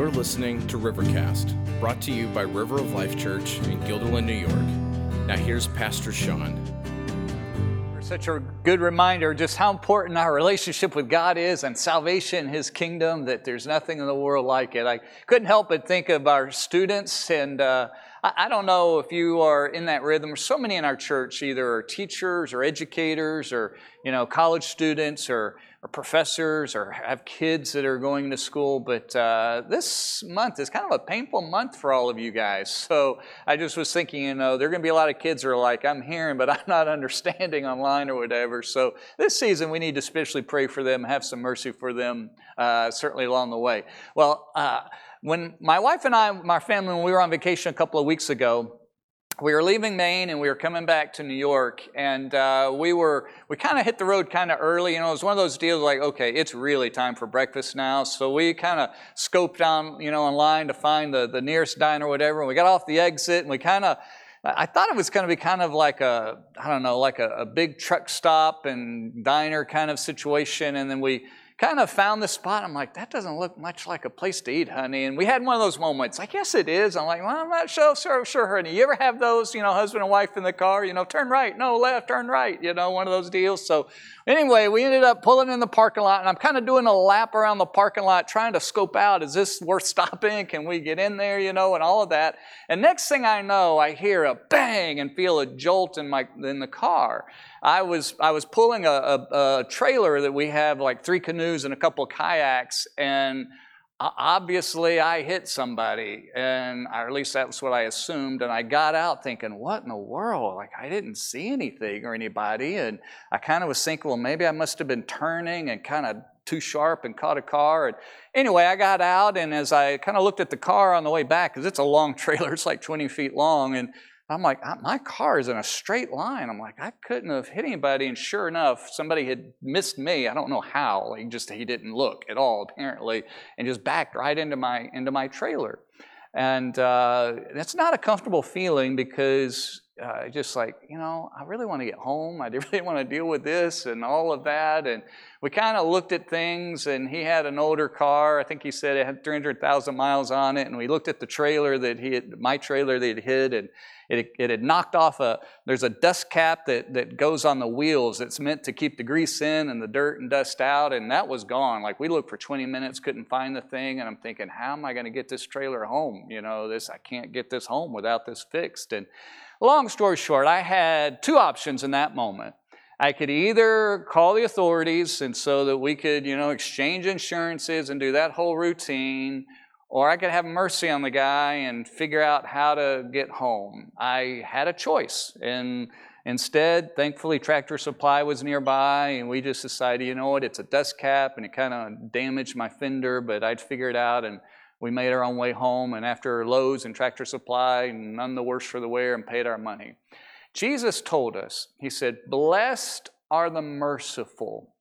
You're listening to Rivercast, brought to you by River of Life Church in Guilderland, New York. Now, here's Pastor Sean. Such a good reminder just how important our relationship with God is and salvation, in His kingdom, that there's nothing in the world like it. I couldn't help but think of our students, and uh, I, don't know if you are in that rhythm. So many in our church either are teachers or educators or, you know, college students or or professors or have kids that are going to school. But uh, this month is kind of a painful month for all of you guys. So I just was thinking, you know, there are going to be a lot of kids that are like, I'm hearing, but I'm not understanding online or whatever. So this season, we need to especially pray for them, have some mercy for them, uh, certainly along the way. Well, uh, when my wife and I, my family, when we were on vacation a couple of weeks ago, we were leaving Maine and we were coming back to New York, and uh, we were we kind of hit the road kind of early. You know, it was one of those deals like, okay, it's really time for breakfast now. So we kind of scoped on you know online to find the the nearest diner or whatever. And we got off the exit and we kind of. I thought it was going to be kind of like a, I don't know, like a, a big truck stop and diner kind of situation. And then we kind of found the spot. I'm like, that doesn't look much like a place to eat, honey. And we had one of those moments. I guess it is. I'm like, well, I'm not sure, sure, sure, honey. You ever have those, you know, husband and wife in the car, you know, turn right, no, left, turn right, you know, one of those deals. So anyway, we ended up pulling in the parking lot, and I'm kind of doing a lap around the parking lot, trying to scope out, is this worth stopping? Can we get in there, you know, and all of that. And next thing I know, I hear a bang and feel a jolt in my in the car. I was, I was pulling a, a, a trailer that we have, like three canoes and a couple of kayaks, and obviously I hit somebody, and or at least that's what I assumed. And I got out thinking, what in the world? Like I didn't see anything or anybody, and I kind of was thinking, well, maybe I must have been turning and kind of too sharp and caught a car. And anyway, I got out, and as I kind of looked at the car on the way back, because it's a long trailer, it's like 20 feet long, and I'm like, my car is in a straight line. I'm like, I couldn't have hit anybody. And sure enough, somebody had missed me. I don't know how. Like, just he didn't look at all, apparently, and just backed right into my into my trailer. And uh, it's not a comfortable feeling because uh, just like, you know, I really want to get home. I really want to deal with this and all of that. And we kind of looked at things, and he had an older car. I think he said it had 300,000 miles on it. And we looked at the trailer that he had, my trailer that he hit, and it, it had knocked off a, there's a dust cap that, that goes on the wheels that's meant to keep the grease in and the dirt and dust out, and that was gone. Like we looked for 20 minutes, couldn't find the thing, and I'm thinking, how am I going to get this trailer home? You know, this, I can't get this home without this fixed. And long story short, I had two options in that moment. I could either call the authorities and so that we could, you know, exchange insurances and do that whole routine, or I could have mercy on the guy and figure out how to get home. I had a choice. And instead, thankfully, Tractor Supply was nearby, and we just decided, you know what, it's a dust cap, and it kind of damaged my fender, but I'd figure it out. And we made our own way home. And after Lowe's and Tractor Supply, none the worse for the wear, and paid our money. Jesus told us, He said, Blessed are the merciful,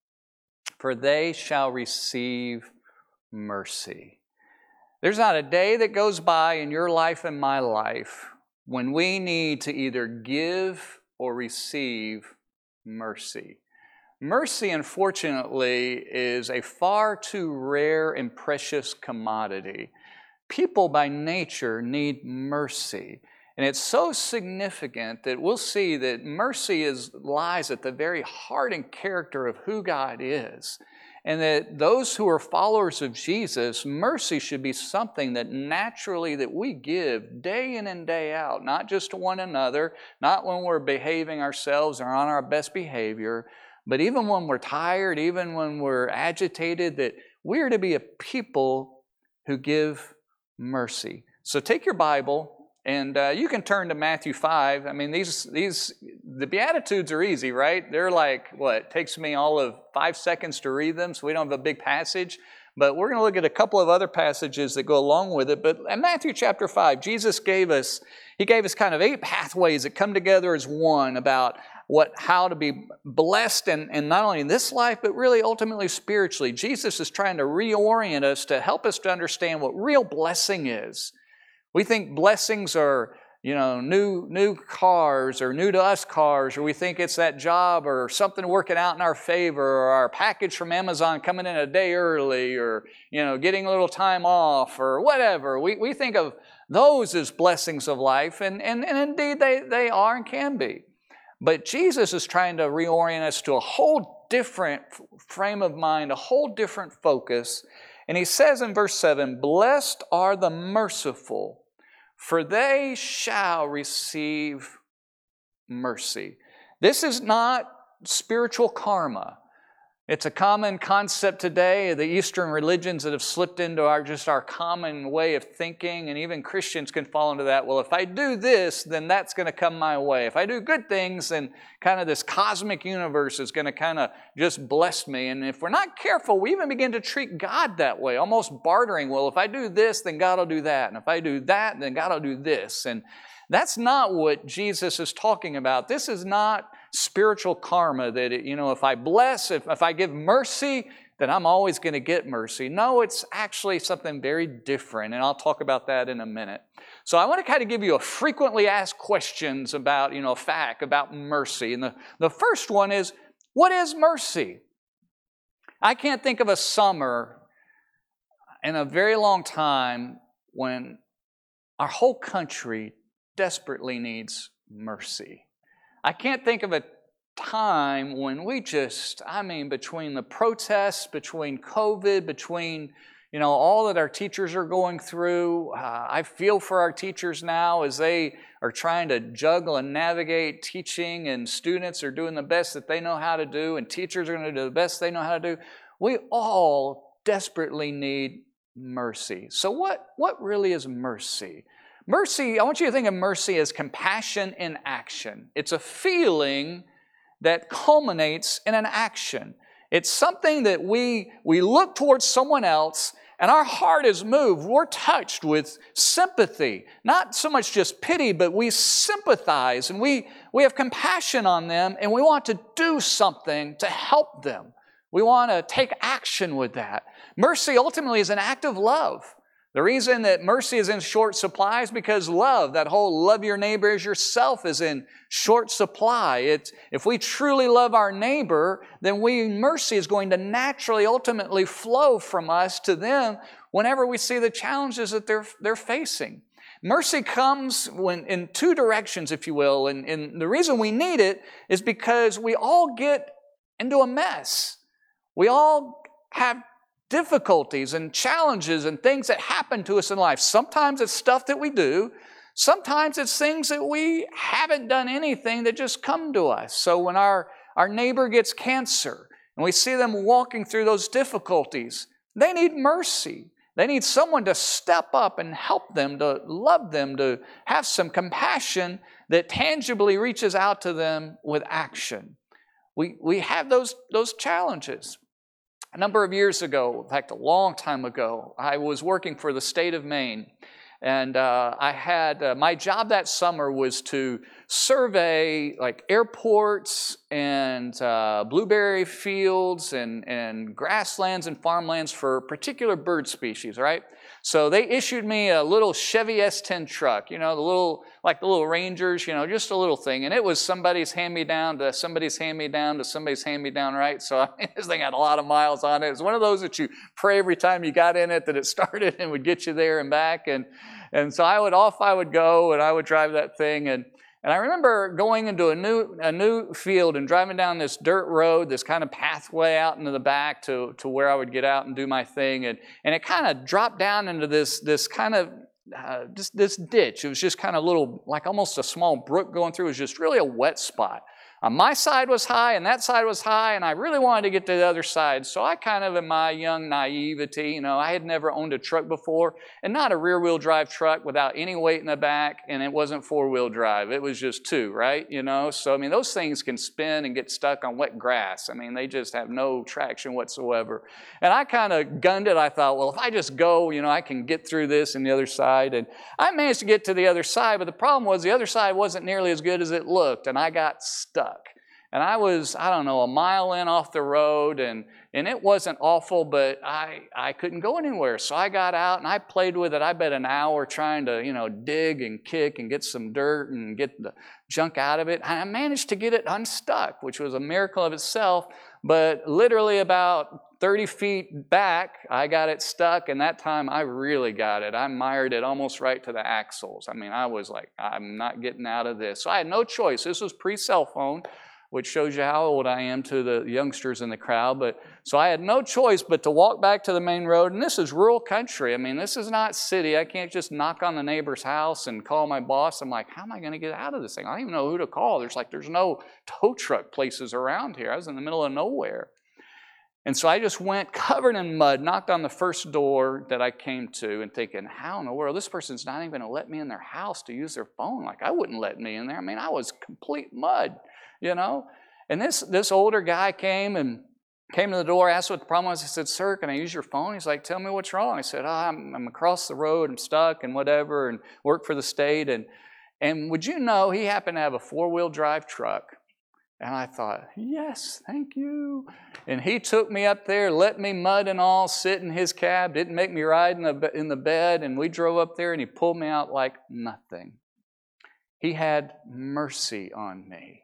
for they shall receive mercy. There's not a day that goes by in your life and my life when we need to either give or receive mercy. Mercy, unfortunately, is a far too rare and precious commodity. People by nature need mercy. And it's so significant that we'll see that mercy is, lies at the very heart and character of who God is. And that those who are followers of jesus mercy should be something that naturally that we give day in and day out not just to one another not when we're behaving ourselves or on our best behavior but even when we're tired even when we're agitated that we're to be a people who give mercy. So take your bible and uh, you can turn to Matthew 5. I mean, these, these, the Beatitudes are easy, right? They're like, what, it takes me all of five seconds to read them, so we don't have a big passage. But we're going to look at a couple of other passages that go along with it. But in Matthew chapter 5, Jesus gave us, he gave us kind of eight pathways that come together as one about what, how to be blessed and, and not only in this life, but really ultimately spiritually. Jesus is trying to reorient us to help us to understand what real blessing is we think blessings are you know, new new cars or new to us cars, or we think it's that job or something working out in our favor, or our package from Amazon coming in a day early, or you know, getting a little time off, or whatever. We we think of those as blessings of life, and and, and indeed they, they are and can be. But Jesus is trying to reorient us to a whole different frame of mind, a whole different focus. And he says in verse 7 Blessed are the merciful for they shall receive mercy. This is not spiritual karma. It's a common concept today, the Eastern religions that have slipped into our just our common way of thinking, and even Christians can fall into that. Well, if I do this, then that's going to come my way. If I do good things, then kind of this cosmic universe is going to kind of just bless me. And if we're not careful, we even begin to treat God that way, almost bartering. Well, if I do this, then God will do that. And if I do that, then God will do this. And that's not what Jesus is talking about. This is not spiritual karma that, you know, if I bless, if, if I give mercy, then I'm always going to get mercy. No, it's actually something very different, and I'll talk about that in a minute. So I want to kind of give you a frequently asked questions about, you know, fact about mercy. And the, the first one is, what is mercy? I can't think of a summer in a very long time when our whole country desperately needs mercy. I can't think of a time when we just, I mean, between the protests, between COVID, between you know all that our teachers are going through uh, i feel for our teachers now as they are trying to juggle and navigate teaching and students are doing the best that they know how to do and teachers are going to do the best they know how to do. We all desperately need mercy. So what what really is mercy Mercy, I want you to think of mercy as compassion in action. It's a feeling that culminates in an action. It's something that we, we look towards someone else and our heart is moved. We're touched with sympathy. Not so much just pity, but we sympathize and we, we have compassion on them and we want to do something to help them. We want to take action with that. Mercy ultimately is an act of love. The reason that mercy is in short supply is because love, that whole love your neighbor as yourself, is in short supply. If we truly love our neighbor, then we, mercy is going to naturally, ultimately flow from us to them whenever we see the challenges that they're, they're facing. Mercy comes when, in two directions, if you will, and, and the reason we need it is because we all get into a mess. We all have difficulties and challenges and things that happen to us in life. Sometimes it's stuff that we do, sometimes it's things that we haven't done anything that just come to us. So when our, our neighbor gets cancer and we see them walking through those difficulties, they need mercy. They need someone to step up and help them, to love them, to have some compassion that tangibly reaches out to them with action. We, we have those, those challenges. A number of years ago, in fact, a long time ago, I was working for the state of Maine. And uh, I had uh, my job that summer was to survey like airports and uh, blueberry fields and, and grasslands and farmlands for particular bird species, right? So they issued me a little Chevy S10 truck, you know, the little, like the little Rangers, you know, just a little thing. And it was somebody's hand me down to somebody's hand me down to somebody's hand me down, right? So I mean, this thing had a lot of miles on it. It was one of those that you pray every time you got in it that it started and would get you there and back. And, and so I would, off I would go and I would drive that thing. And, and I remember going into a new, a new field and driving down this dirt road, this kind of pathway out into the back to, to where I would get out and do my thing. And, and it kind of dropped down into this, this kind of uh, just this ditch. It was just kind of little, like almost a small brook going through. It was just really a wet spot. Uh, my side was high and that side was high, and I really wanted to get to the other side. So I kind of, in my young naivety, you know, I had never owned a truck before, and not a rear wheel drive truck without any weight in the back, and it wasn't four wheel drive. It was just two, right? You know, so I mean, those things can spin and get stuck on wet grass. I mean, they just have no traction whatsoever. And I kind of gunned it. I thought, well, if I just go, you know, I can get through this and the other side. And I managed to get to the other side, but the problem was the other side wasn't nearly as good as it looked, and I got stuck. And I was, I don't know, a mile in off the road, and, and it wasn't awful, but I, I couldn't go anywhere. So I got out and I played with it, I bet an hour trying to, you know, dig and kick and get some dirt and get the junk out of it. And I managed to get it unstuck, which was a miracle of itself. But literally about 30 feet back, I got it stuck, and that time I really got it. I mired it almost right to the axles. I mean, I was like, I'm not getting out of this. So I had no choice. This was pre cell phone which shows you how old I am to the youngsters in the crowd. But so I had no choice but to walk back to the main road. And this is rural country. I mean, this is not city. I can't just knock on the neighbor's house and call my boss. I'm like, how am I going to get out of this thing? I don't even know who to call. There's like, there's no tow truck places around here. I was in the middle of nowhere. And so I just went covered in mud, knocked on the first door that I came to, and thinking, how in the world? This person's not even going to let me in their house to use their phone. Like, I wouldn't let me in there. I mean, I was complete mud you know? And this, this older guy came and came to the door, asked what the problem was. I said, Sir, can I use your phone? He's like, Tell me what's wrong. I said, oh, I'm, I'm across the road, I'm stuck and whatever, and work for the state. And, and would you know, he happened to have a four wheel drive truck. And I thought, Yes, thank you. And he took me up there, let me mud and all sit in his cab, didn't make me ride in the, in the bed. And we drove up there and he pulled me out like nothing. He had mercy on me.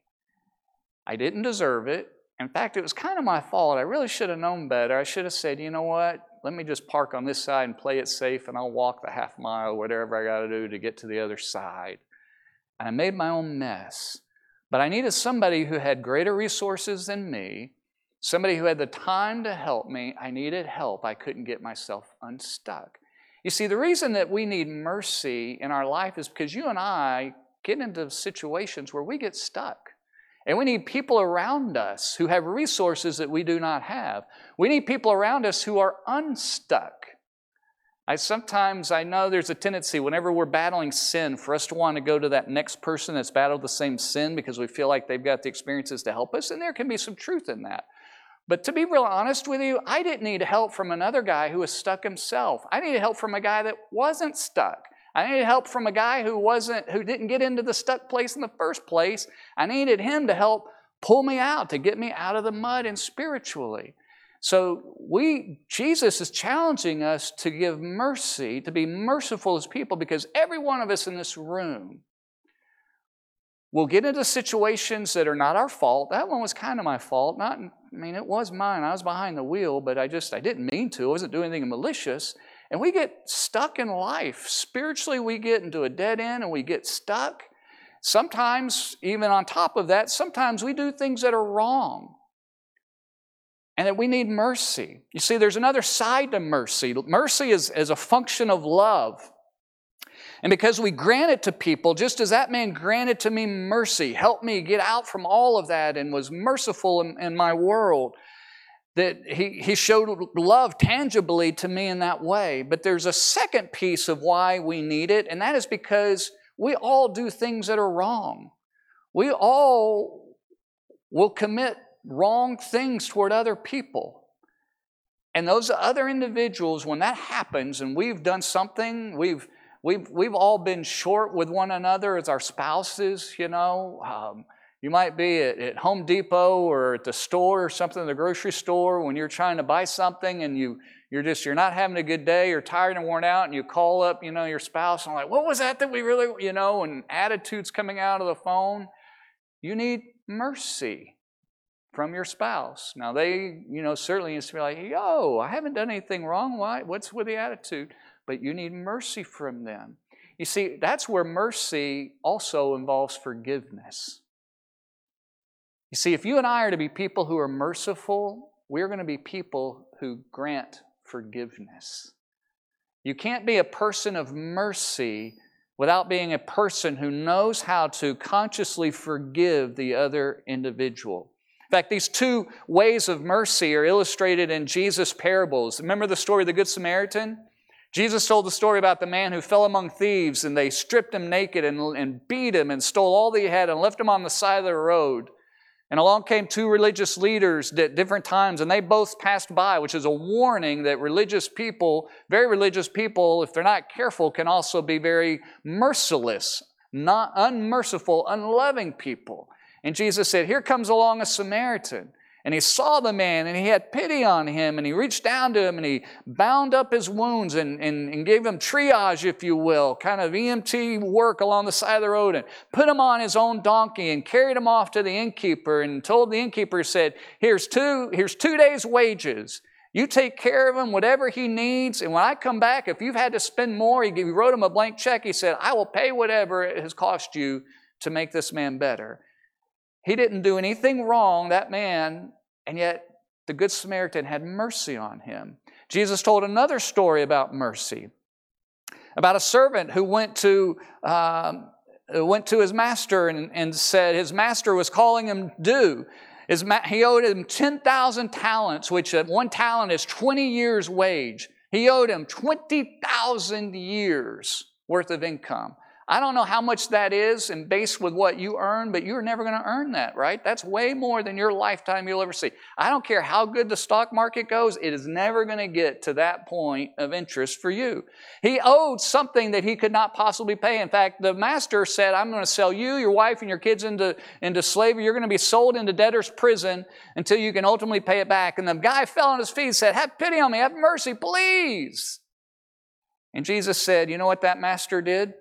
I didn't deserve it. In fact, it was kind of my fault. I really should have known better. I should have said, you know what? Let me just park on this side and play it safe, and I'll walk the half mile, whatever I got to do to get to the other side. And I made my own mess. But I needed somebody who had greater resources than me, somebody who had the time to help me. I needed help. I couldn't get myself unstuck. You see, the reason that we need mercy in our life is because you and I get into situations where we get stuck. And we need people around us who have resources that we do not have. We need people around us who are unstuck. I sometimes I know there's a tendency whenever we're battling sin for us to want to go to that next person that's battled the same sin because we feel like they've got the experiences to help us, and there can be some truth in that. But to be real honest with you, I didn't need help from another guy who was stuck himself. I needed help from a guy that wasn't stuck. I needed help from a guy who wasn't, who didn't get into the stuck place in the first place. I needed him to help pull me out, to get me out of the mud and spiritually. So we, Jesus is challenging us to give mercy, to be merciful as people, because every one of us in this room will get into situations that are not our fault. That one was kind of my fault. Not, I mean, it was mine. I was behind the wheel, but I just, I didn't mean to. I wasn't doing anything malicious. And we get stuck in life. Spiritually, we get into a dead end and we get stuck. Sometimes, even on top of that, sometimes we do things that are wrong and that we need mercy. You see, there's another side to mercy. Mercy is, is a function of love. And because we grant it to people, just as that man granted to me mercy, helped me get out from all of that and was merciful in, in my world, that he, he showed love tangibly to me in that way. But there's a second piece of why we need it, and that is because we all do things that are wrong. We all will commit wrong things toward other people. And those other individuals, when that happens and we've done something, we've, we've, we've all been short with one another as our spouses, you know. Um, you might be at, at, Home Depot or at the store or something, the grocery store, when you're trying to buy something and you, you're just, you're not having a good day, you're tired and worn out, and you call up, you know, your spouse and like, what was that that we really, you know, and attitudes coming out of the phone. You need mercy from your spouse. Now they, you know, certainly used to be like, yo, I haven't done anything wrong. Why? What's with the attitude? But you need mercy from them. You see, that's where mercy also involves forgiveness. You see, if you and I are to be people who are merciful, we're going to be people who grant forgiveness. You can't be a person of mercy without being a person who knows how to consciously forgive the other individual. In fact, these two ways of mercy are illustrated in Jesus' parables. Remember the story of the Good Samaritan? Jesus told the story about the man who fell among thieves and they stripped him naked and, and beat him and stole all that he had and left him on the side of the road. And along came two religious leaders at different times, and they both passed by, which is a warning that religious people, very religious people, if they're not careful, can also be very merciless, not unmerciful, unloving people. And Jesus said, Here comes along a Samaritan. And he saw the man and he had pity on him and he reached down to him and he bound up his wounds and, and, and, gave him triage, if you will, kind of EMT work along the side of the road and put him on his own donkey and carried him off to the innkeeper and told the innkeeper, said, Here's two, here's two days' wages. You take care of him, whatever he needs. And when I come back, if you've had to spend more, he wrote him a blank check. He said, I will pay whatever it has cost you to make this man better. He didn't do anything wrong, that man, and yet the Good Samaritan had mercy on him. Jesus told another story about mercy, about a servant who went to, um, went to his master and, and said his master was calling him due. His ma- he owed him 10,000 talents, which one talent is 20 years' wage. He owed him 20,000 years worth of income. I don't know how much that is and based with what you earn, but you're never going to earn that, right? That's way more than your lifetime you'll ever see. I don't care how good the stock market goes, it is never going to get to that point of interest for you. He owed something that he could not possibly pay. In fact, the master said, I'm going to sell you, your wife, and your kids into, into slavery. You're going to be sold into debtor's prison until you can ultimately pay it back. And the guy fell on his feet and said, Have pity on me, have mercy, please. And Jesus said, You know what that master did?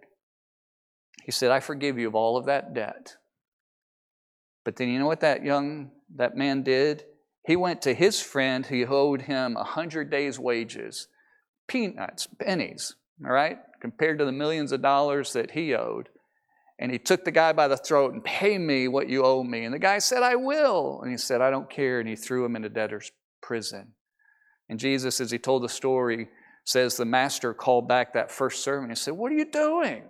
He said, I forgive you of all of that debt. But then you know what that young, that man did? He went to his friend who owed him a hundred days' wages, peanuts, pennies, all right, compared to the millions of dollars that he owed. And he took the guy by the throat and pay me what you owe me. And the guy said, I will. And he said, I don't care. And he threw him into debtor's prison. And Jesus, as he told the story, says the master called back that first servant and said, What are you doing?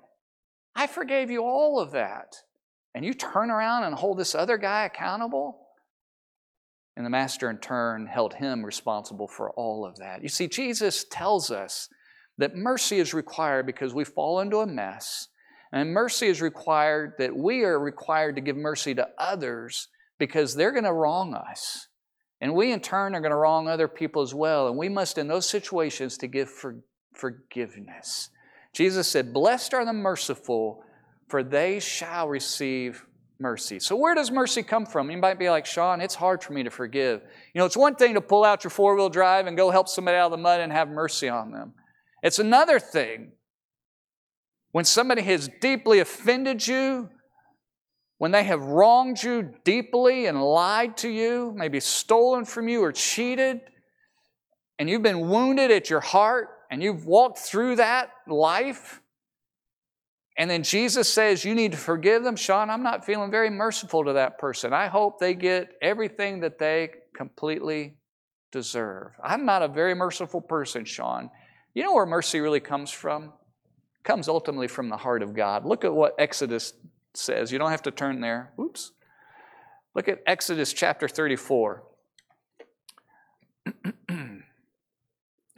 I forgave you all of that. And you turn around and hold this other guy accountable? And the master, in turn, held him responsible for all of that. You see, Jesus tells us that mercy is required because we fall into a mess. And mercy is required that we are required to give mercy to others because they're going to wrong us. And we, in turn, are going to wrong other people as well. And we must, in those situations, to give for, forgiveness. Jesus said, Blessed are the merciful, for they shall receive mercy. So, where does mercy come from? You might be like, Sean, it's hard for me to forgive. You know, it's one thing to pull out your four wheel drive and go help somebody out of the mud and have mercy on them. It's another thing when somebody has deeply offended you, when they have wronged you deeply and lied to you, maybe stolen from you or cheated, and you've been wounded at your heart, and you've walked through that life, and then Jesus says you need to forgive them, Sean, I'm not feeling very merciful to that person. I hope they get everything that they completely deserve. I'm not a very merciful person, Sean. You know where mercy really comes from? It comes ultimately from the heart of God. Look at what Exodus says. You don't have to turn there. Oops. Look at Exodus chapter 34.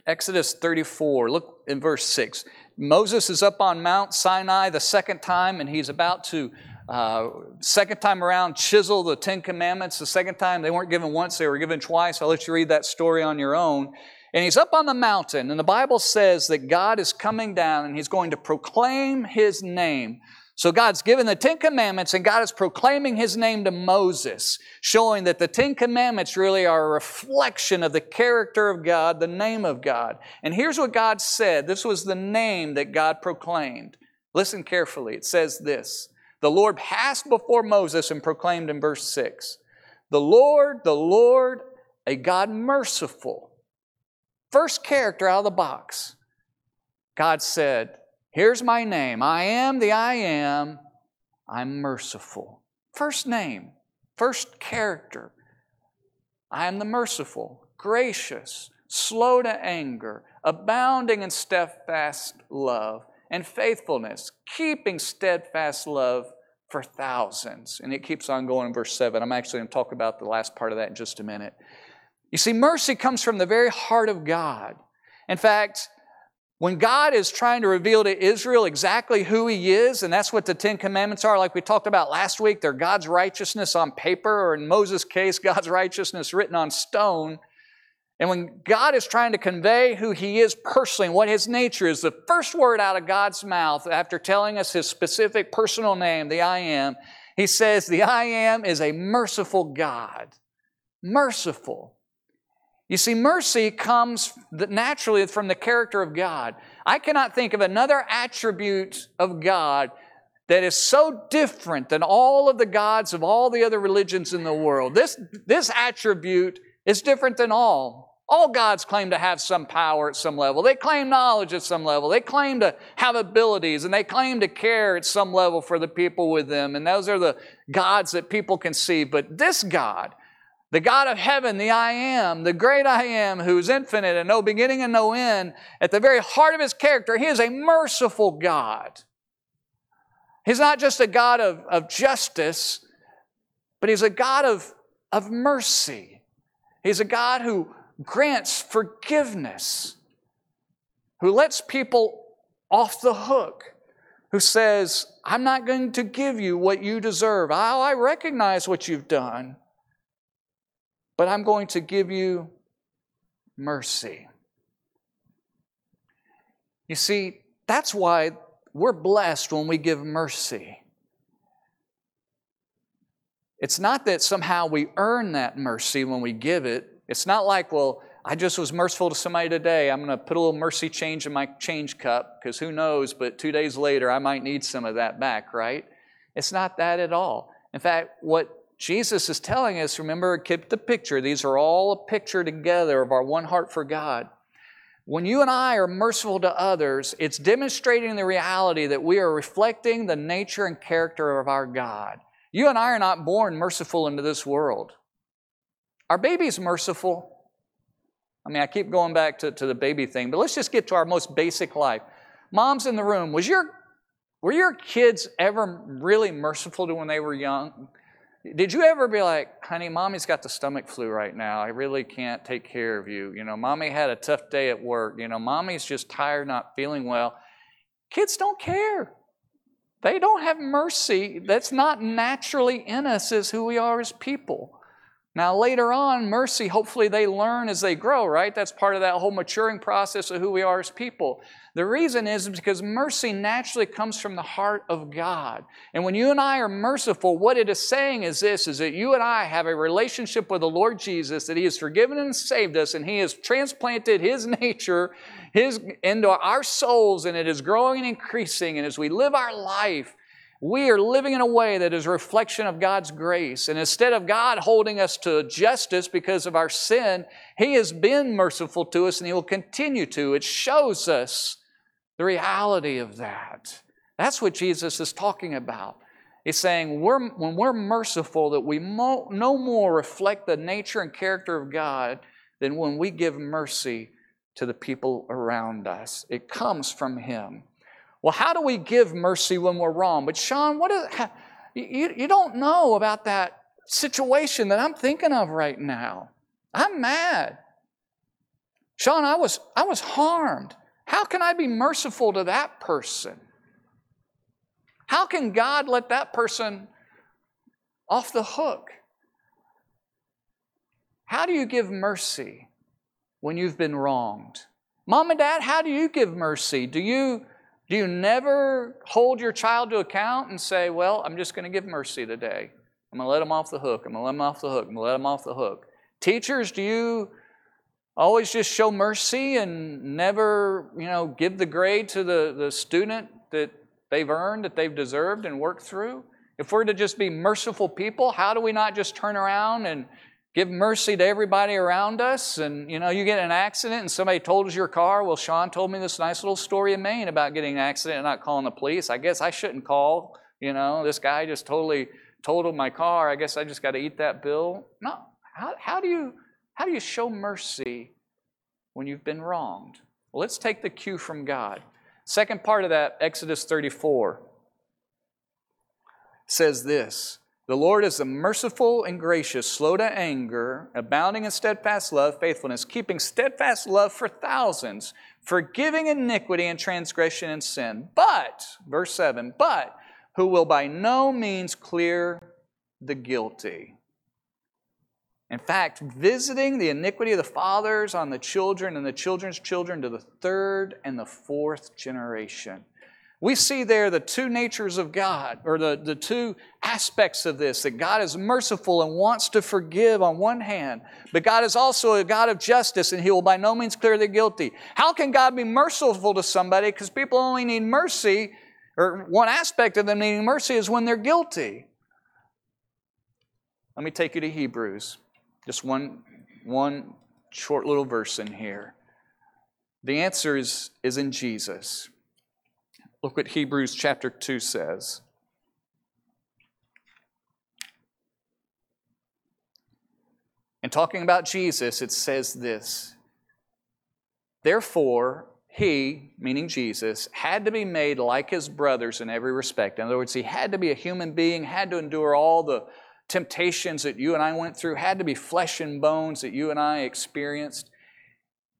Exodus 34, look in verse 6. Moses is up on Mount Sinai the second time, and he's about to, uh, second time around, chisel the Ten Commandments. The second time, they weren't given once, they were given twice. I'll let you read that story on your own. And he's up on the mountain, and the Bible says that God is coming down and he's going to proclaim his name. So God's given the Ten Commandments and God is proclaiming His name to Moses, showing that the Ten Commandments really are a reflection of the character of God, the name of God. And here's what God said. This was the name that God proclaimed. Listen carefully. It says this. The Lord passed before Moses and proclaimed in verse 6 The Lord, the Lord, a God merciful. First character out of the box. God said, Here's my name I am the I am. I'm merciful. First name, first character. I am the merciful, gracious, slow to anger, abounding in steadfast love and faithfulness, keeping steadfast love for thousands. And it keeps on going in verse 7. I'm actually going to talk about the last part of that in just a minute. You see, mercy comes from the very heart of God. In fact, when God is trying to reveal to Israel exactly who He is, and that's what the Ten Commandments are, like we talked about last week, they're God's righteousness on paper, or in Moses' case, God's righteousness written on stone. And when God is trying to convey who He is personally and what His nature is, the first word out of God's mouth after telling us His specific personal name, the I am, He says, The I am is a merciful God. Merciful. You see, mercy comes naturally from the character of God. I cannot think of another attribute of God that is so different than all of the gods of all the other religions in the world. This, this attribute is different than all. All gods claim to have some power at some level. They claim knowledge at some level. They claim to have abilities and they claim to care at some level for the people with them. And those are the gods that people can see. But this God, the God of heaven, the I am, the great I am, who is infinite and no beginning and no end, at the very heart of his character, he is a merciful God. He's not just a God of, of justice, but he's a God of, of mercy. He's a God who grants forgiveness, who lets people off the hook, who says, I'm not going to give you what you deserve. Oh, I recognize what you've done but I'm going to give you mercy. You see, that's why we're blessed when we give mercy. It's not that somehow we earn that mercy when we give it. It's not like, well, I just was merciful to somebody today. I'm going to put a little mercy change in my change cup because who knows, but two days later I might need some of that back, right? It's not that at all. In fact, what Jesus is telling us, remember, keep the picture. These are all a picture together of our one heart for God. When you and I are merciful to others, it's demonstrating the reality that we are reflecting the nature and character of our God. You and I are not born merciful into this world. Our baby's merciful. I mean, I keep going back to, to the baby thing, but let's just get to our most basic life. Moms in the room, was your, were your kids ever really merciful to when they were young? Did you ever be like, honey, mommy's got the stomach flu right now. I really can't take care of you. You know, mommy had a tough day at work. You know, mommy's just tired, not feeling well. Kids don't care. They don't have mercy. That's not naturally in us as who we are as people. Now, later on, mercy, hopefully they learn as they grow, right? That's part of that whole maturing process of who we are as people. The reason is because mercy naturally comes from the heart of God. And when you and I are merciful, what it is saying is this is that you and I have a relationship with the Lord Jesus, that He has forgiven and saved us, and He has transplanted His nature his, into our souls, and it is growing and increasing. And as we live our life, we are living in a way that is a reflection of God's grace. And instead of God holding us to justice because of our sin, He has been merciful to us and He will continue to. It shows us the reality of that. That's what Jesus is talking about. He's saying we're, when we're merciful, that we mo- no more reflect the nature and character of God than when we give mercy to the people around us. It comes from Him. Well, how do we give mercy when we're wrong? But Sean, what is, you, you don't know about that situation that I'm thinking of right now. I'm mad. Sean, I was, I was harmed. How can I be merciful to that person? How can God let that person off the hook? How do you give mercy when you've been wronged? Mom and dad, how do you give mercy? Do you, do you never hold your child to account and say, Well, I'm just going to give mercy today? I'm going to let them off the hook. I'm going to let them off the hook. I'm going to let them off the hook. Teachers, do you always just show mercy and never, you know, give the grade to the, the student that they've earned, that they've deserved and worked through? If we're to just be merciful people, how do we not just turn around and give mercy to everybody around us? And, you know, you get an accident and somebody told us your car. Well, Sean told me this nice little story in Maine about getting an accident and not calling the police. I guess I shouldn't call. You know, this guy just totally totaled my car. I guess I just got to eat that bill. No. How, how do you how do you show mercy when you've been wronged? Well, let's take the cue from God. Second part of that, Exodus 34, says this The Lord is a merciful and gracious, slow to anger, abounding in steadfast love, faithfulness, keeping steadfast love for thousands, forgiving iniquity and transgression and sin. But, verse 7, but who will by no means clear the guilty. In fact, visiting the iniquity of the fathers on the children and the children's children to the third and the fourth generation. We see there the two natures of God, or the, the two aspects of this that God is merciful and wants to forgive on one hand, but God is also a God of justice and He will by no means clear the guilty. How can God be merciful to somebody? Because people only need mercy, or one aspect of them needing mercy is when they're guilty. Let me take you to Hebrews. Just one, one short little verse in here. The answer is, is in Jesus. Look what Hebrews chapter 2 says. And talking about Jesus, it says this Therefore, he, meaning Jesus, had to be made like his brothers in every respect. In other words, he had to be a human being, had to endure all the temptations that you and I went through, had to be flesh and bones that you and I experienced.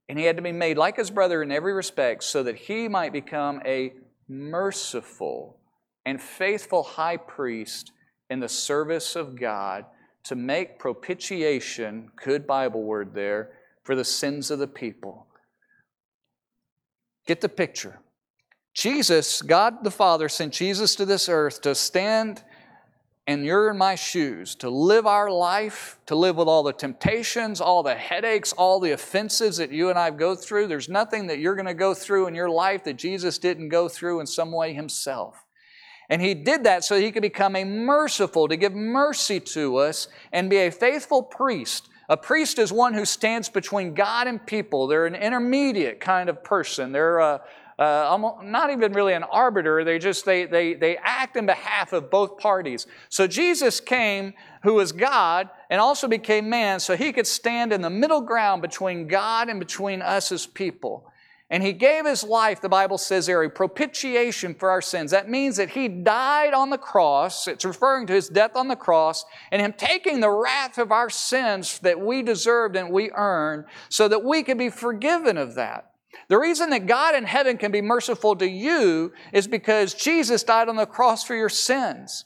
And he had to be made like his brother in every respect so that he might become a merciful and faithful high priest in the service of God to make propitiation, good Bible word there, for the sins of the people. Get the picture. Jesus, God the Father, sent Jesus to this earth to stand and you're in my shoes to live our life, to live with all the temptations, all the headaches, all the offenses that you and I go through. There's nothing that you're going to go through in your life that Jesus didn't go through in some way himself. And he did that so he could become a merciful, to give mercy to us and be a faithful priest. A priest is one who stands between God and people. They're an intermediate kind of person. They're a, uh, not even really an arbiter. They just they, they they act in behalf of both parties. So Jesus came, who was God, and also became man, so he could stand in the middle ground between God and between us as people. And he gave his life, the Bible says there, a propitiation for our sins. That means that he died on the cross. It's referring to his death on the cross and him taking the wrath of our sins that we deserved and we earned so that we could be forgiven of that. The reason that God in heaven can be merciful to you is because Jesus died on the cross for your sins.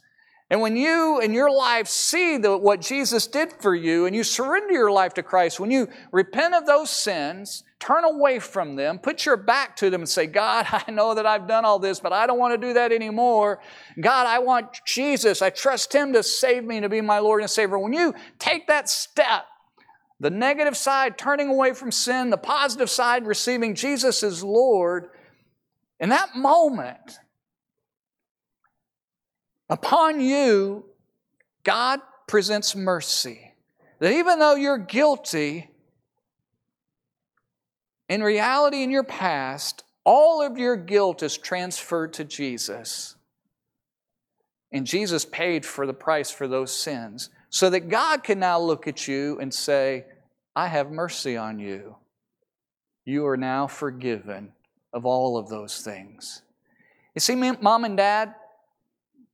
And when you in your life see the, what Jesus did for you and you surrender your life to Christ, when you repent of those sins, turn away from them, put your back to them and say, God, I know that I've done all this, but I don't want to do that anymore. God, I want Jesus. I trust Him to save me, to be my Lord and Savior. When you take that step, the negative side, turning away from sin, the positive side, receiving Jesus as Lord. In that moment, upon you, God presents mercy. That even though you're guilty, in reality, in your past, all of your guilt is transferred to Jesus. And Jesus paid for the price for those sins so that God can now look at you and say, I have mercy on you. You are now forgiven of all of those things. You see, mom and dad,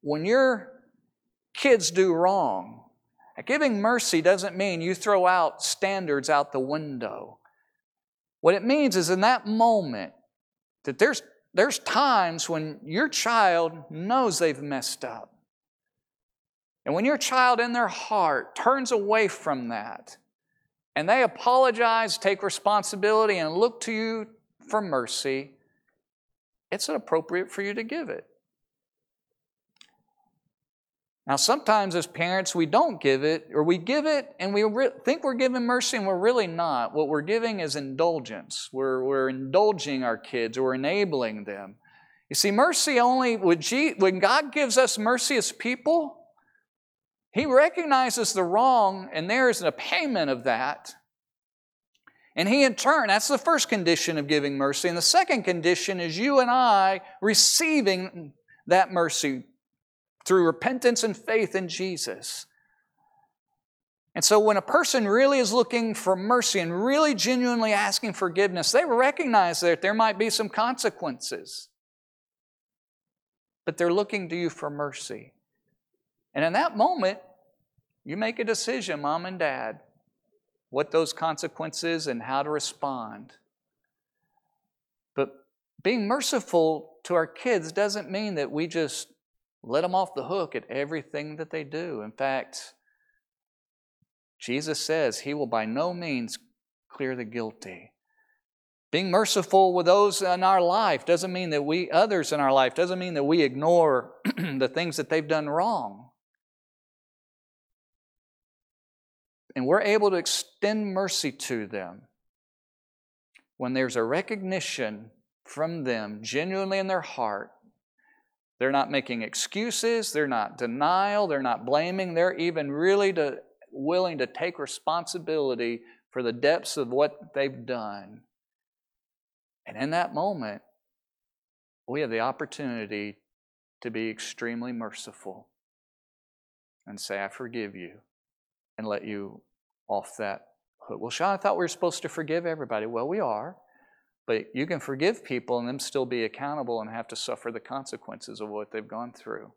when your kids do wrong, giving mercy doesn't mean you throw out standards out the window. What it means is in that moment that there's, there's times when your child knows they've messed up. And when your child in their heart turns away from that and they apologize, take responsibility, and look to you for mercy, it's appropriate for you to give it. Now, sometimes as parents, we don't give it, or we give it and we re- think we're giving mercy and we're really not. What we're giving is indulgence. We're, we're indulging our kids we're enabling them. You see, mercy only, when God gives us mercy as people, he recognizes the wrong, and there is a payment of that. And he, in turn, that's the first condition of giving mercy. And the second condition is you and I receiving that mercy through repentance and faith in Jesus. And so, when a person really is looking for mercy and really genuinely asking forgiveness, they recognize that there might be some consequences. But they're looking to you for mercy. And in that moment, you make a decision, mom and dad, what those consequences and how to respond. But being merciful to our kids doesn't mean that we just let them off the hook at everything that they do. In fact, Jesus says he will by no means clear the guilty. Being merciful with those in our life doesn't mean that we, others in our life, doesn't mean that we ignore the things that they've done wrong. And we're able to extend mercy to them when there's a recognition from them, genuinely in their heart. They're not making excuses, they're not denial, they're not blaming, they're even really to, willing to take responsibility for the depths of what they've done. And in that moment, we have the opportunity to be extremely merciful and say, I forgive you, and let you off that hook. Well, Sean, I thought we were supposed to forgive everybody. Well, we are. But you can forgive people and them still be accountable and have to suffer the consequences of what they've gone through.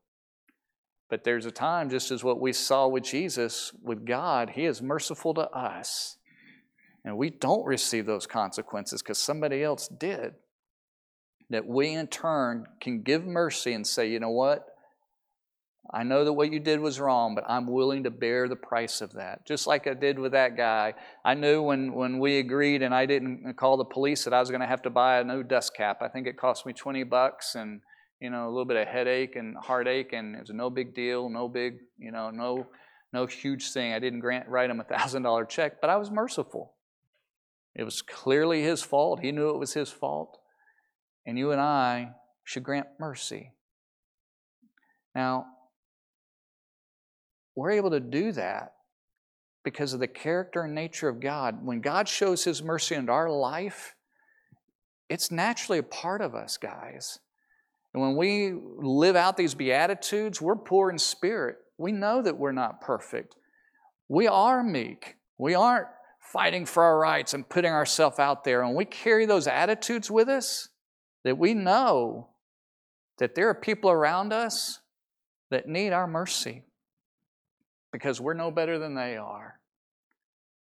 But there's a time, just as what we saw with Jesus, with God, He is merciful to us. And we don't receive those consequences because somebody else did. That we in turn can give mercy and say, you know what? I know that what you did was wrong, but I'm willing to bear the price of that. Just like I did with that guy. I knew when, when we agreed and I didn't call the police that I was going to have to buy a new dust cap. I think it cost me 20 bucks and, you know, a little bit of headache and heartache, and it was no big deal, no big, you know, no, no huge thing. I didn't grant, write him a $1,000 check, but I was merciful. It was clearly his fault. He knew it was his fault. And you and I should grant mercy. Now, we're able to do that because of the character and nature of God. When God shows His mercy into our life, it's naturally a part of us, guys. And when we live out these Beatitudes, we're poor in spirit. We know that we're not perfect. We are meek. We aren't fighting for our rights and putting ourselves out there. And we carry those attitudes with us that we know that there are people around us that need our mercy because we're no better than they are.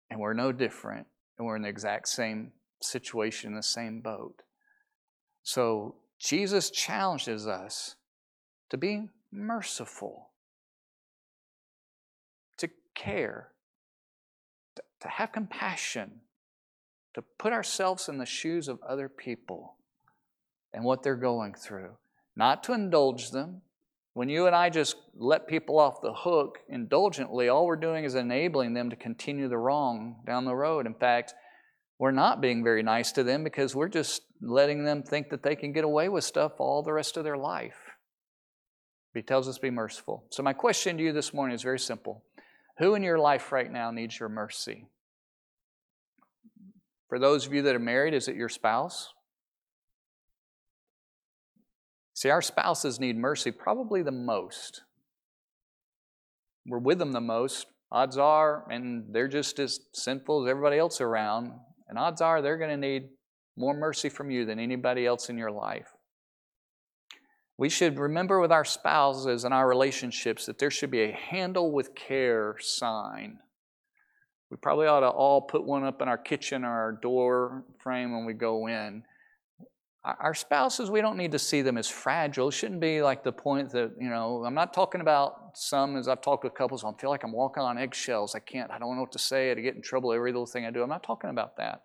And we're no different. And we're in the exact same situation, in the same boat. So Jesus challenges us to be merciful, to care, to, to have compassion, to put ourselves in the shoes of other people and what they're going through, not to indulge them, when you and I just let people off the hook indulgently, all we're doing is enabling them to continue the wrong down the road. In fact, we're not being very nice to them because we're just letting them think that they can get away with stuff all the rest of their life. He tells us to be merciful. So, my question to you this morning is very simple Who in your life right now needs your mercy? For those of you that are married, is it your spouse? See, our spouses need mercy probably the most. We're with them the most. Odds are, and they're just as sinful as everybody else around, and odds are they're going to need more mercy from you than anybody else in your life. We should remember with our spouses and our relationships that there should be a handle with care sign. We probably ought to all put one up in our kitchen or our door frame when we go in. Our spouses, we don't need to see them as fragile. It shouldn't be like the point that, you know, I'm not talking about some, as I've talked with couples, I feel like I'm walking on eggshells. I can't, I don't know what to say. I get in trouble every little thing I do. I'm not talking about that.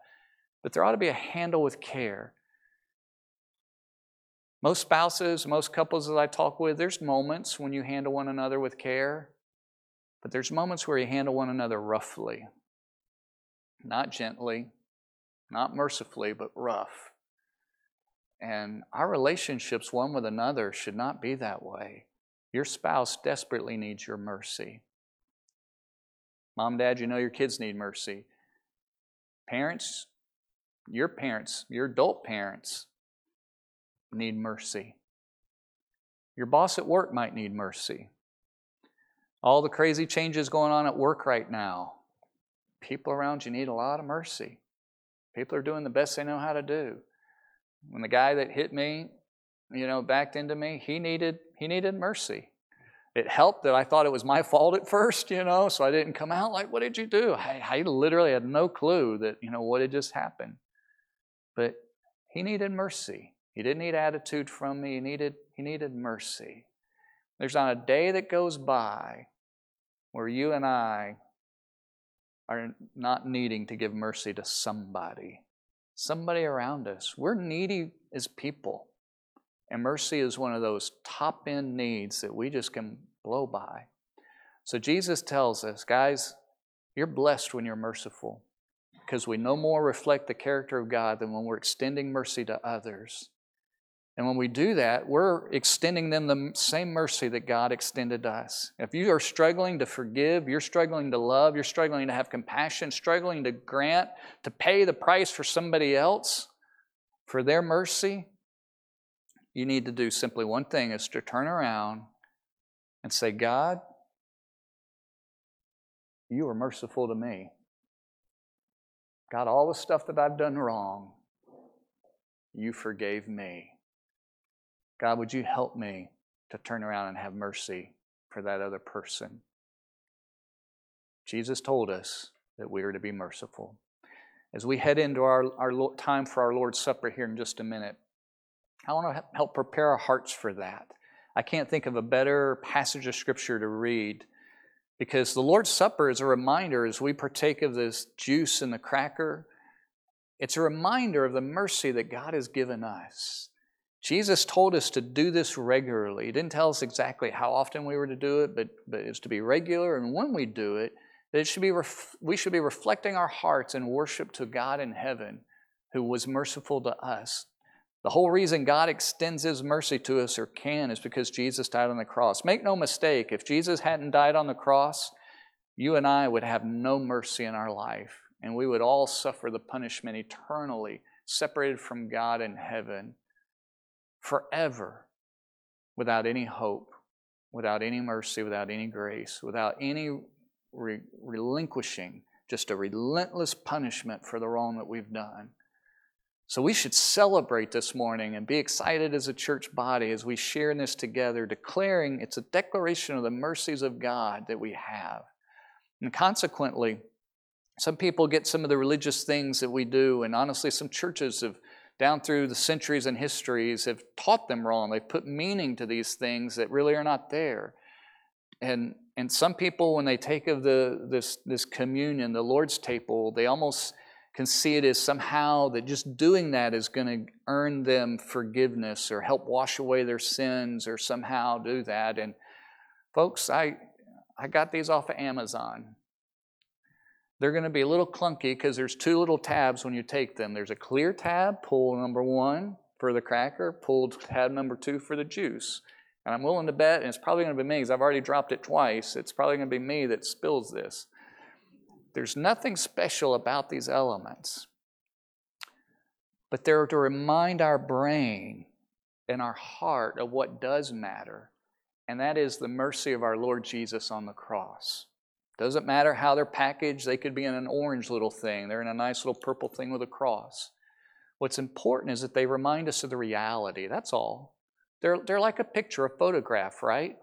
But there ought to be a handle with care. Most spouses, most couples that I talk with, there's moments when you handle one another with care, but there's moments where you handle one another roughly. Not gently, not mercifully, but rough. And our relationships one with another should not be that way. Your spouse desperately needs your mercy. Mom, dad, you know your kids need mercy. Parents, your parents, your adult parents need mercy. Your boss at work might need mercy. All the crazy changes going on at work right now, people around you need a lot of mercy. People are doing the best they know how to do. When the guy that hit me, you know, backed into me, he needed he needed mercy. It helped that I thought it was my fault at first, you know, so I didn't come out like, "What did you do?" I, I literally had no clue that you know what had just happened. But he needed mercy. He didn't need attitude from me. He needed he needed mercy. There's not a day that goes by where you and I are not needing to give mercy to somebody. Somebody around us. We're needy as people. And mercy is one of those top end needs that we just can blow by. So Jesus tells us, guys, you're blessed when you're merciful because we no more reflect the character of God than when we're extending mercy to others. And when we do that, we're extending them the same mercy that God extended to us. If you are struggling to forgive, you're struggling to love, you're struggling to have compassion, struggling to grant, to pay the price for somebody else, for their mercy, you need to do simply one thing is to turn around and say, God, you are merciful to me. God, all the stuff that I've done wrong, you forgave me. God, would you help me to turn around and have mercy for that other person? Jesus told us that we are to be merciful. As we head into our, our time for our Lord's Supper here in just a minute, I want to help prepare our hearts for that. I can't think of a better passage of Scripture to read because the Lord's Supper is a reminder as we partake of this juice and the cracker, it's a reminder of the mercy that God has given us. Jesus told us to do this regularly. He didn't tell us exactly how often we were to do it, but, but it's to be regular. And when we do it, it should be ref- we should be reflecting our hearts in worship to God in heaven who was merciful to us. The whole reason God extends His mercy to us or can is because Jesus died on the cross. Make no mistake, if Jesus hadn't died on the cross, you and I would have no mercy in our life, and we would all suffer the punishment eternally, separated from God in heaven forever without any hope, without any mercy, without any grace, without any re- relinquishing, just a relentless punishment for the wrong that we've done. So we should celebrate this morning and be excited as a church body as we share in this together, declaring it's a declaration of the mercies of God that we have. And consequently, some people get some of the religious things that we do, and honestly, some churches have down through the centuries and histories have taught them wrong. They've put meaning to these things that really are not there. And, and some people, when they take of the, this, this communion, the Lord's table, they almost can see it as somehow that just doing that is going to earn them forgiveness or help wash away their sins or somehow do that. And folks, I, I got these off of Amazon. They're going to be a little clunky because there's two little tabs when you take them. There's a clear tab, pull number one for the cracker, pull tab number two for the juice. And I'm willing to bet, and it's probably going to be me because I've already dropped it twice. It's probably going to be me that spills this. There's nothing special about these elements, but they're to remind our brain and our heart of what does matter, and that is the mercy of our Lord Jesus on the cross. Doesn't matter how they're packaged, they could be in an orange little thing, they're in a nice little purple thing with a cross. What's important is that they remind us of the reality. That's all. They're, they're like a picture, a photograph, right?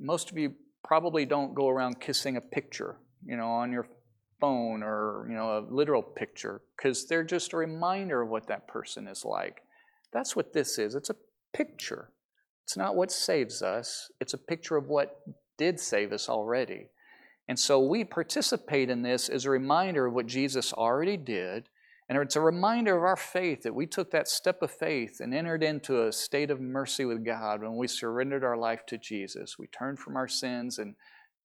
Most of you probably don't go around kissing a picture, you know, on your phone or, you know, a literal picture, because they're just a reminder of what that person is like. That's what this is. It's a picture. It's not what saves us, it's a picture of what did save us already. And so we participate in this as a reminder of what Jesus already did. And it's a reminder of our faith that we took that step of faith and entered into a state of mercy with God when we surrendered our life to Jesus. We turned from our sins and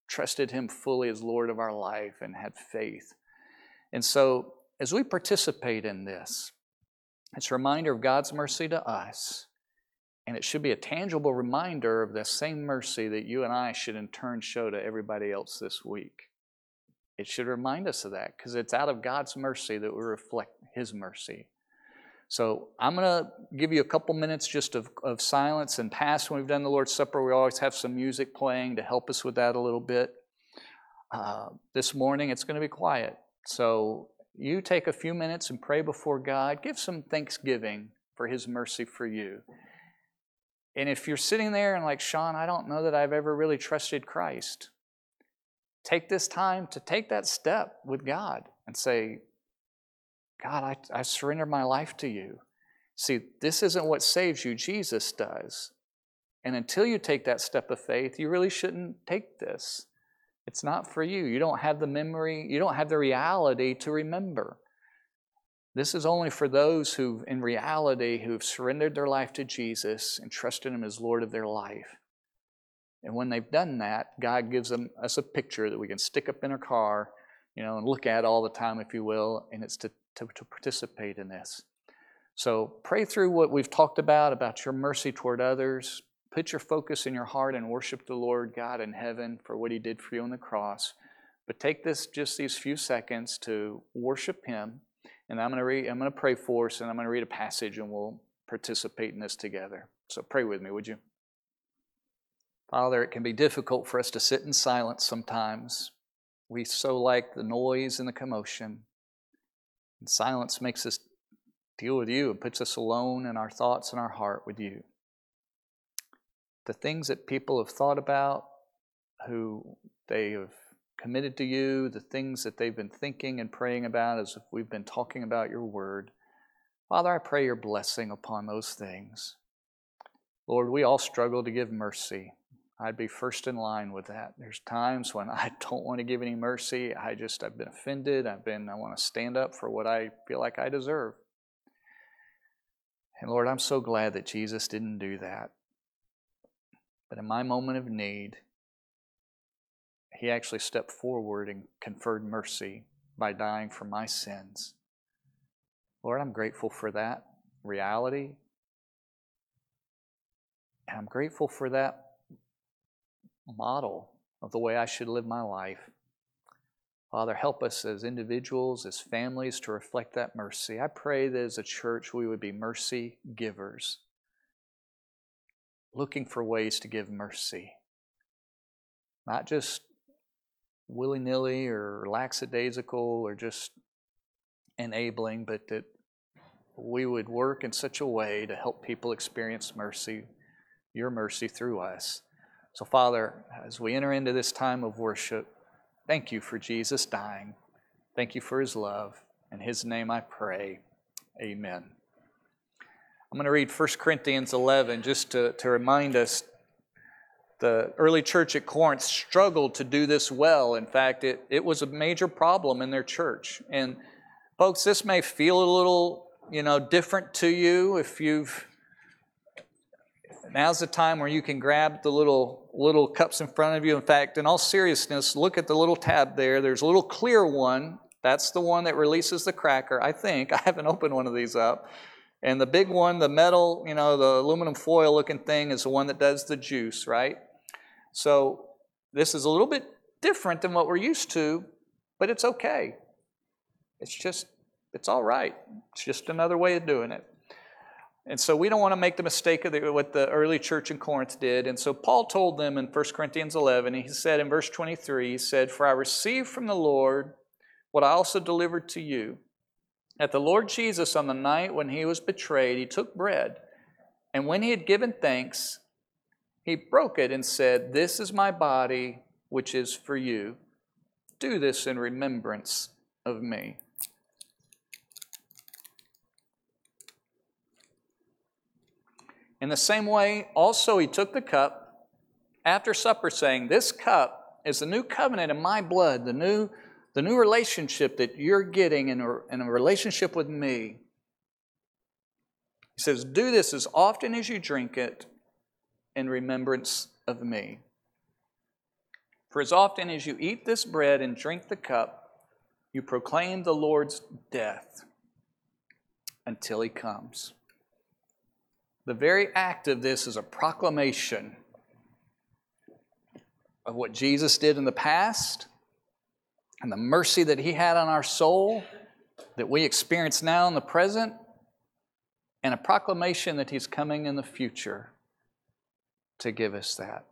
trusted Him fully as Lord of our life and had faith. And so, as we participate in this, it's a reminder of God's mercy to us and it should be a tangible reminder of the same mercy that you and I should in turn show to everybody else this week. It should remind us of that because it's out of God's mercy that we reflect His mercy. So I'm going to give you a couple minutes just of, of silence and past when we've done the Lord's Supper. We always have some music playing to help us with that a little bit. Uh, this morning it's going to be quiet. So you take a few minutes and pray before God. Give some thanksgiving for His mercy for you. And if you're sitting there and like, Sean, I don't know that I've ever really trusted Christ, take this time to take that step with God and say, God, I, I surrender my life to you. See, this isn't what saves you, Jesus does. And until you take that step of faith, you really shouldn't take this. It's not for you. You don't have the memory, you don't have the reality to remember. This is only for those who, in reality, who've surrendered their life to Jesus and trusted Him as Lord of their life. And when they've done that, God gives them, us a picture that we can stick up in our car, you know, and look at all the time, if you will, and it's to, to, to participate in this. So pray through what we've talked about, about your mercy toward others. Put your focus in your heart and worship the Lord God in heaven for what He did for you on the cross. But take this just these few seconds to worship Him. And I'm going to read, I'm going to pray for us, and I'm going to read a passage, and we'll participate in this together. So pray with me, would you? Father, it can be difficult for us to sit in silence sometimes. We so like the noise and the commotion. And silence makes us deal with you and puts us alone in our thoughts and our heart with you. The things that people have thought about, who they have committed to you, the things that they've been thinking and praying about as if we've been talking about your word. Father, I pray your blessing upon those things. Lord, we all struggle to give mercy. I'd be first in line with that. There's times when I don't want to give any mercy. I just, I've been offended. I've been, I want to stand up for what I feel like I deserve. And Lord, I'm so glad that Jesus didn't do that. But in my moment of need, he actually stepped forward and conferred mercy by dying for my sins. Lord, I'm grateful for that reality. And I'm grateful for that model of the way I should live my life. Father, help us as individuals, as families, to reflect that mercy. I pray that as a church we would be mercy givers, looking for ways to give mercy. Not just willy nilly or lackadaisical or just enabling, but that we would work in such a way to help people experience mercy, your mercy through us. So, Father, as we enter into this time of worship, thank you for Jesus dying. Thank you for his love. In his name I pray. Amen. I'm going to read 1 Corinthians 11 just to, to remind us the early church at Corinth struggled to do this well. In fact, it, it was a major problem in their church. And folks, this may feel a little, you know, different to you if you've now's the time where you can grab the little little cups in front of you. In fact, in all seriousness, look at the little tab there. There's a little clear one. That's the one that releases the cracker. I think I haven't opened one of these up. And the big one, the metal, you know, the aluminum foil looking thing, is the one that does the juice, right? So this is a little bit different than what we're used to, but it's okay. It's just, it's all right. It's just another way of doing it. And so we don't want to make the mistake of the, what the early church in Corinth did. And so Paul told them in 1 Corinthians 11, he said in verse 23, he said, For I received from the Lord what I also delivered to you. That the Lord Jesus, on the night when he was betrayed, he took bread, and when he had given thanks, he broke it and said, This is my body, which is for you. Do this in remembrance of me. In the same way, also he took the cup after supper, saying, This cup is the new covenant in my blood, the new, the new relationship that you're getting in a, in a relationship with me. He says, Do this as often as you drink it in remembrance of me. For as often as you eat this bread and drink the cup, you proclaim the Lord's death until he comes. The very act of this is a proclamation of what Jesus did in the past and the mercy that He had on our soul that we experience now in the present, and a proclamation that He's coming in the future to give us that.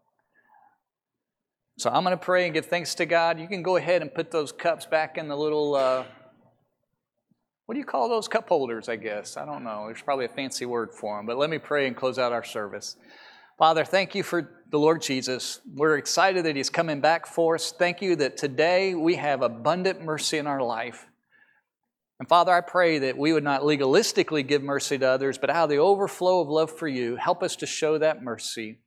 So I'm going to pray and give thanks to God. You can go ahead and put those cups back in the little. Uh, what do you call those cup holders, I guess? I don't know. There's probably a fancy word for them. But let me pray and close out our service. Father, thank you for the Lord Jesus. We're excited that He's coming back for us. Thank you that today we have abundant mercy in our life. And Father, I pray that we would not legalistically give mercy to others, but out of the overflow of love for you, help us to show that mercy.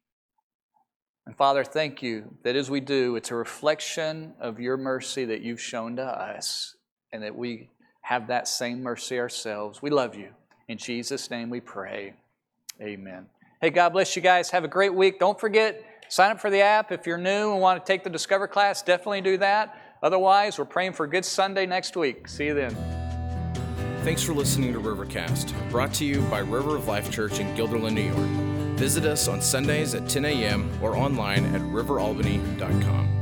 And Father, thank you that as we do, it's a reflection of your mercy that you've shown to us, and that we have that same mercy ourselves. We love you. In Jesus' name we pray. Amen. Hey, God bless you guys. Have a great week. Don't forget, sign up for the app. If you're new and want to take the Discover class, definitely do that. Otherwise, we're praying for a good Sunday next week. See you then. Thanks for listening to Rivercast, brought to you by River of Life Church in Guilderland, New York. Visit us on Sundays at 10 a.m. or online at riveralbany.com.